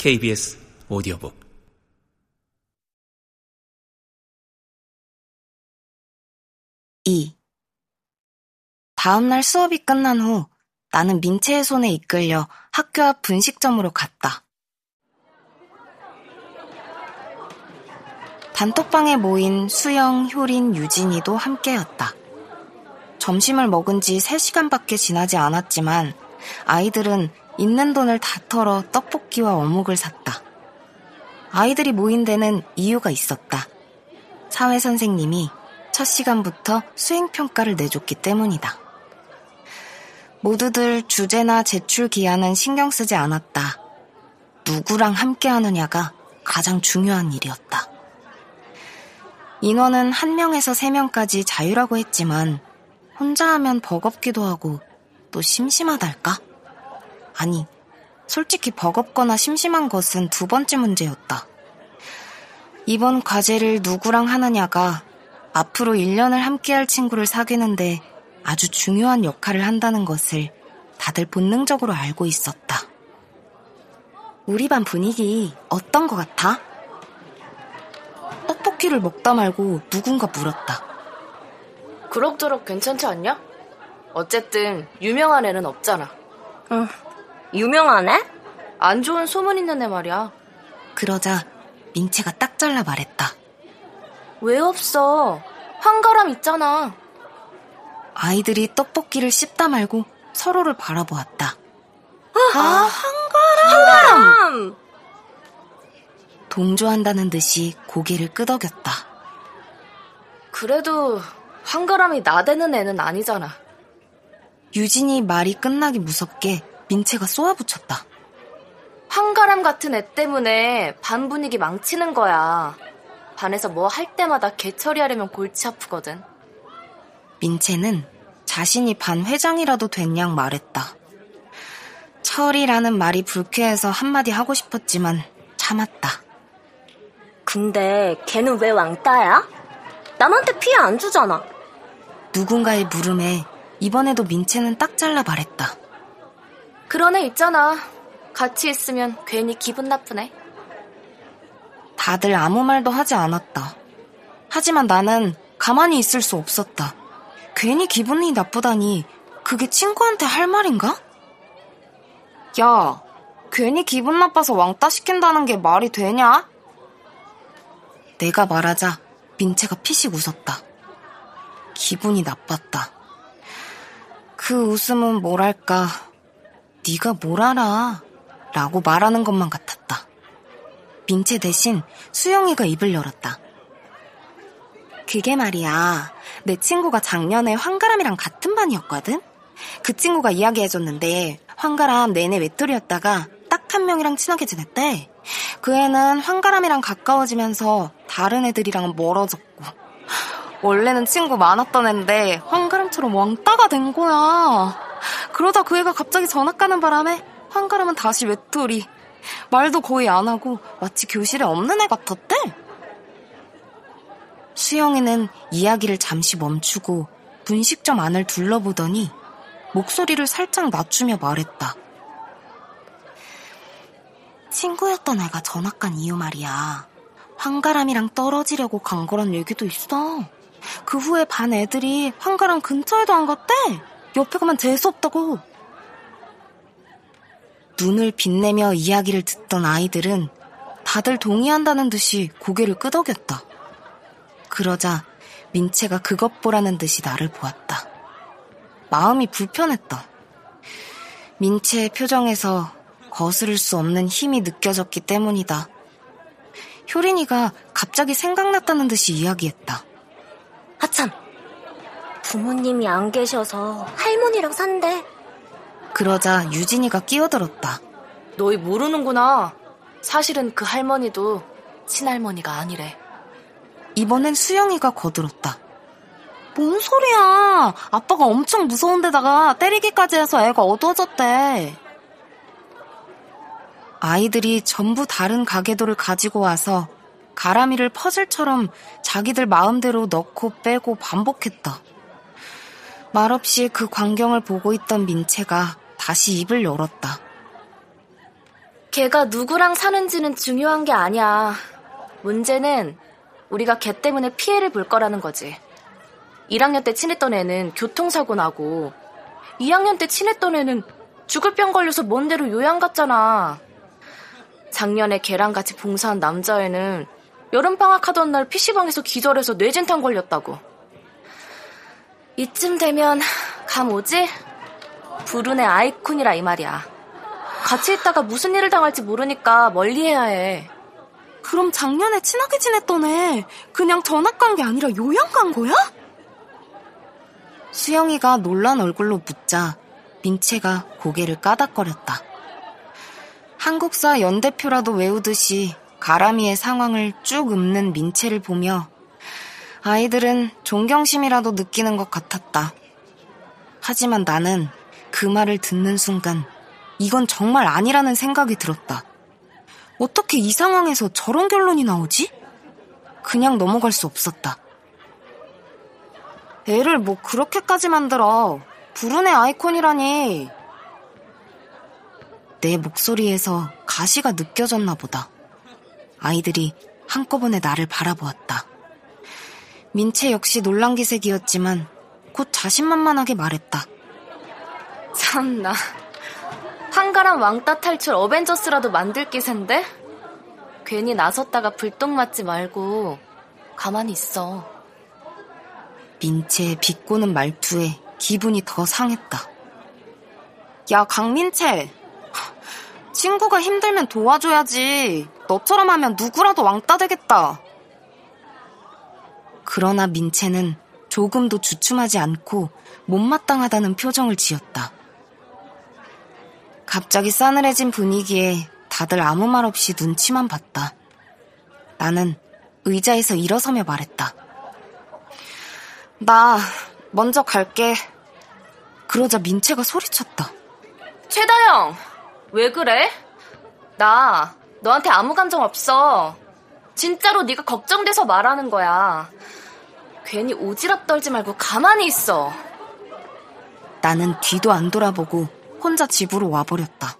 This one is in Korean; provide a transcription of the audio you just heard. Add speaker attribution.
Speaker 1: KBS 오디오북
Speaker 2: 이 다음 날 수업이 끝난 후 나는 민채의 손에 이끌려 학교 앞 분식점으로 갔다. 단톡방에 모인 수영, 효린, 유진이도 함께였다. 점심을 먹은 지 3시간밖에 지나지 않았지만 아이들은 있는 돈을 다 털어 떡볶이와 어묵을 샀다. 아이들이 모인 데는 이유가 있었다. 사회 선생님이 첫 시간부터 수행평가를 내줬기 때문이다. 모두들 주제나 제출 기한은 신경 쓰지 않았다. 누구랑 함께 하느냐가 가장 중요한 일이었다. 인원은 한 명에서 세 명까지 자유라고 했지만 혼자 하면 버겁기도 하고 또 심심하달까? 아니, 솔직히 버겁거나 심심한 것은 두 번째 문제였다. 이번 과제를 누구랑 하느냐가 앞으로 1년을 함께할 친구를 사귀는데 아주 중요한 역할을 한다는 것을 다들 본능적으로 알고 있었다. 우리 반 분위기 어떤 것 같아? 떡볶이를 먹다 말고 누군가 물었다.
Speaker 3: 그럭저럭 괜찮지 않냐? 어쨌든 유명한 애는 없잖아.
Speaker 4: 응. 유명한 애?
Speaker 3: 안 좋은 소문 있는 애 말이야.
Speaker 2: 그러자 민채가 딱 잘라 말했다.
Speaker 3: 왜 없어? 황가람 있잖아.
Speaker 2: 아이들이 떡볶이를 씹다 말고 서로를 바라보았다.
Speaker 4: 아, 한가람! 한가람!
Speaker 2: 동조한다는 듯이 고개를 끄덕였다.
Speaker 3: 그래도 황가람이 나대는 애는 아니잖아.
Speaker 2: 유진이 말이 끝나기 무섭게 민채가 쏘아붙였다.
Speaker 3: 황가람 같은 애 때문에 반 분위기 망치는 거야. 반에서 뭐 할 때마다 개 처리하려면 골치 아프거든.
Speaker 2: 민채는 자신이 반 회장이라도 된 양 말했다. 철이라는 말이 불쾌해서 한마디 하고 싶었지만 참았다.
Speaker 4: 근데 걔는 왜 왕따야? 남한테 피해 안 주잖아.
Speaker 2: 누군가의 물음에 이번에도 민채는 딱 잘라 말했다.
Speaker 3: 그런 애 있잖아. 같이 있으면 괜히 기분 나쁘네.
Speaker 2: 다들 아무 말도 하지 않았다. 하지만 나는 가만히 있을 수 없었다. 괜히 기분이 나쁘다니 그게 친구한테 할 말인가? 야, 괜히 기분 나빠서 왕따 시킨다는 게 말이 되냐? 내가 말하자 민채가 피식 웃었다. 기분이 나빴다. 그 웃음은 뭐랄까, 네가 뭘 알아? 라고 말하는 것만 같았다. 민채 대신 수영이가 입을 열었다. 그게 말이야. 내 친구가 작년에 황가람이랑 같은 반이었거든? 그 친구가 이야기해줬는데 황가람 내내 외톨이였다가 딱 한 명이랑 친하게 지냈대. 그 애는 황가람이랑 가까워지면서 다른 애들이랑 멀어졌고 원래는 친구 많았던 애인데 황가람처럼 왕따가 된 거야. 그러다 그 애가 갑자기 전학 가는 바람에 황가람은 다시 외톨이. 말도 거의 안 하고 마치 교실에 없는 애 같았대. 수영이는 이야기를 잠시 멈추고 분식점 안을 둘러보더니 목소리를 살짝 낮추며 말했다. 친구였던 애가 전학 간 이유 말이야. 황가람이랑 떨어지려고 간 거란 얘기도 있어. 그 후에 반 애들이 황가람 근처에도 안 갔대. 옆에 가면 재수없다고. 눈을 빛내며 이야기를 듣던 아이들은 다들 동의한다는 듯이 고개를 끄덕였다. 그러자 민채가 그것 보라는 듯이 나를 보았다. 마음이 불편했다. 민채의 표정에서 거스를 수 없는 힘이 느껴졌기 때문이다. 효린이가 갑자기 생각났다는 듯이 이야기했다.
Speaker 4: 아참, 부모님이 안 계셔서 할머니랑 산대.
Speaker 2: 그러자 유진이가 끼어들었다.
Speaker 3: 너희 모르는구나. 사실은 그 할머니도 친할머니가 아니래.
Speaker 2: 이번엔 수영이가 거들었다. 뭔 소리야. 아빠가 엄청 무서운 데다가 때리기까지 해서 애가 어두워졌대. 아이들이 전부 다른 가계도를 가지고 와서 가라미를 퍼즐처럼 자기들 마음대로 넣고 빼고 반복했다. 말없이 그 광경을 보고 있던 민채가 다시 입을 열었다.
Speaker 3: 걔가 누구랑 사는지는 중요한 게 아니야. 문제는 우리가 걔 때문에 피해를 볼 거라는 거지. 1학년 때 친했던 애는 교통사고 나고 2학년 때 친했던 애는 죽을 병 걸려서 먼 데로 요양 갔잖아. 작년에 걔랑 같이 봉사한 남자애는 여름방학 하던 날 PC방에서 기절해서 뇌진탕 걸렸다고. 이쯤 되면 감 오지? 불운의 아이콘이라 이 말이야. 같이 있다가 무슨 일을 당할지 모르니까 멀리 해야 해.
Speaker 2: 그럼 작년에 친하게 지냈던 애 그냥 전학 간 게 아니라 요양 간 거야? 수영이가 놀란 얼굴로 묻자 민채가 고개를 까닥거렸다. 한국사 연대표라도 외우듯이 가람이의 상황을 쭉 읊는 민채를 보며 아이들은 존경심이라도 느끼는 것 같았다. 하지만 나는 그 말을 듣는 순간 이건 정말 아니라는 생각이 들었다. 어떻게 이 상황에서 저런 결론이 나오지? 그냥 넘어갈 수 없었다. 애를 뭐 그렇게까지 만들어. 불운의 아이콘이라니. 내 목소리에서 가시가 느껴졌나 보다. 아이들이 한꺼번에 나를 바라보았다. 민채 역시 놀란 기색이었지만 곧 자신만만하게 말했다.
Speaker 3: 참나. 한가람 왕따 탈출 어벤져스라도 만들 기세인데? 괜히 나섰다가 불똥 맞지 말고 가만히 있어.
Speaker 2: 민채의 비꼬는 말투에 기분이 더 상했다. 야, 강민채. 친구가 힘들면 도와줘야지. 너처럼 하면 누구라도 왕따 되겠다. 그러나 민채는 조금도 주춤하지 않고 못마땅하다는 표정을 지었다. 갑자기 싸늘해진 분위기에 다들 아무 말 없이 눈치만 봤다. 나는 의자에서 일어서며 말했다. 나 먼저 갈게. 그러자 민채가 소리쳤다.
Speaker 3: 최다영, 왜 그래? 나 너한테 아무 감정 없어. 진짜로 네가 걱정돼서 말하는 거야. 괜히 오지랖 떨지 말고 가만히 있어.
Speaker 2: 나는 뒤도 안 돌아보고 혼자 집으로 와버렸다.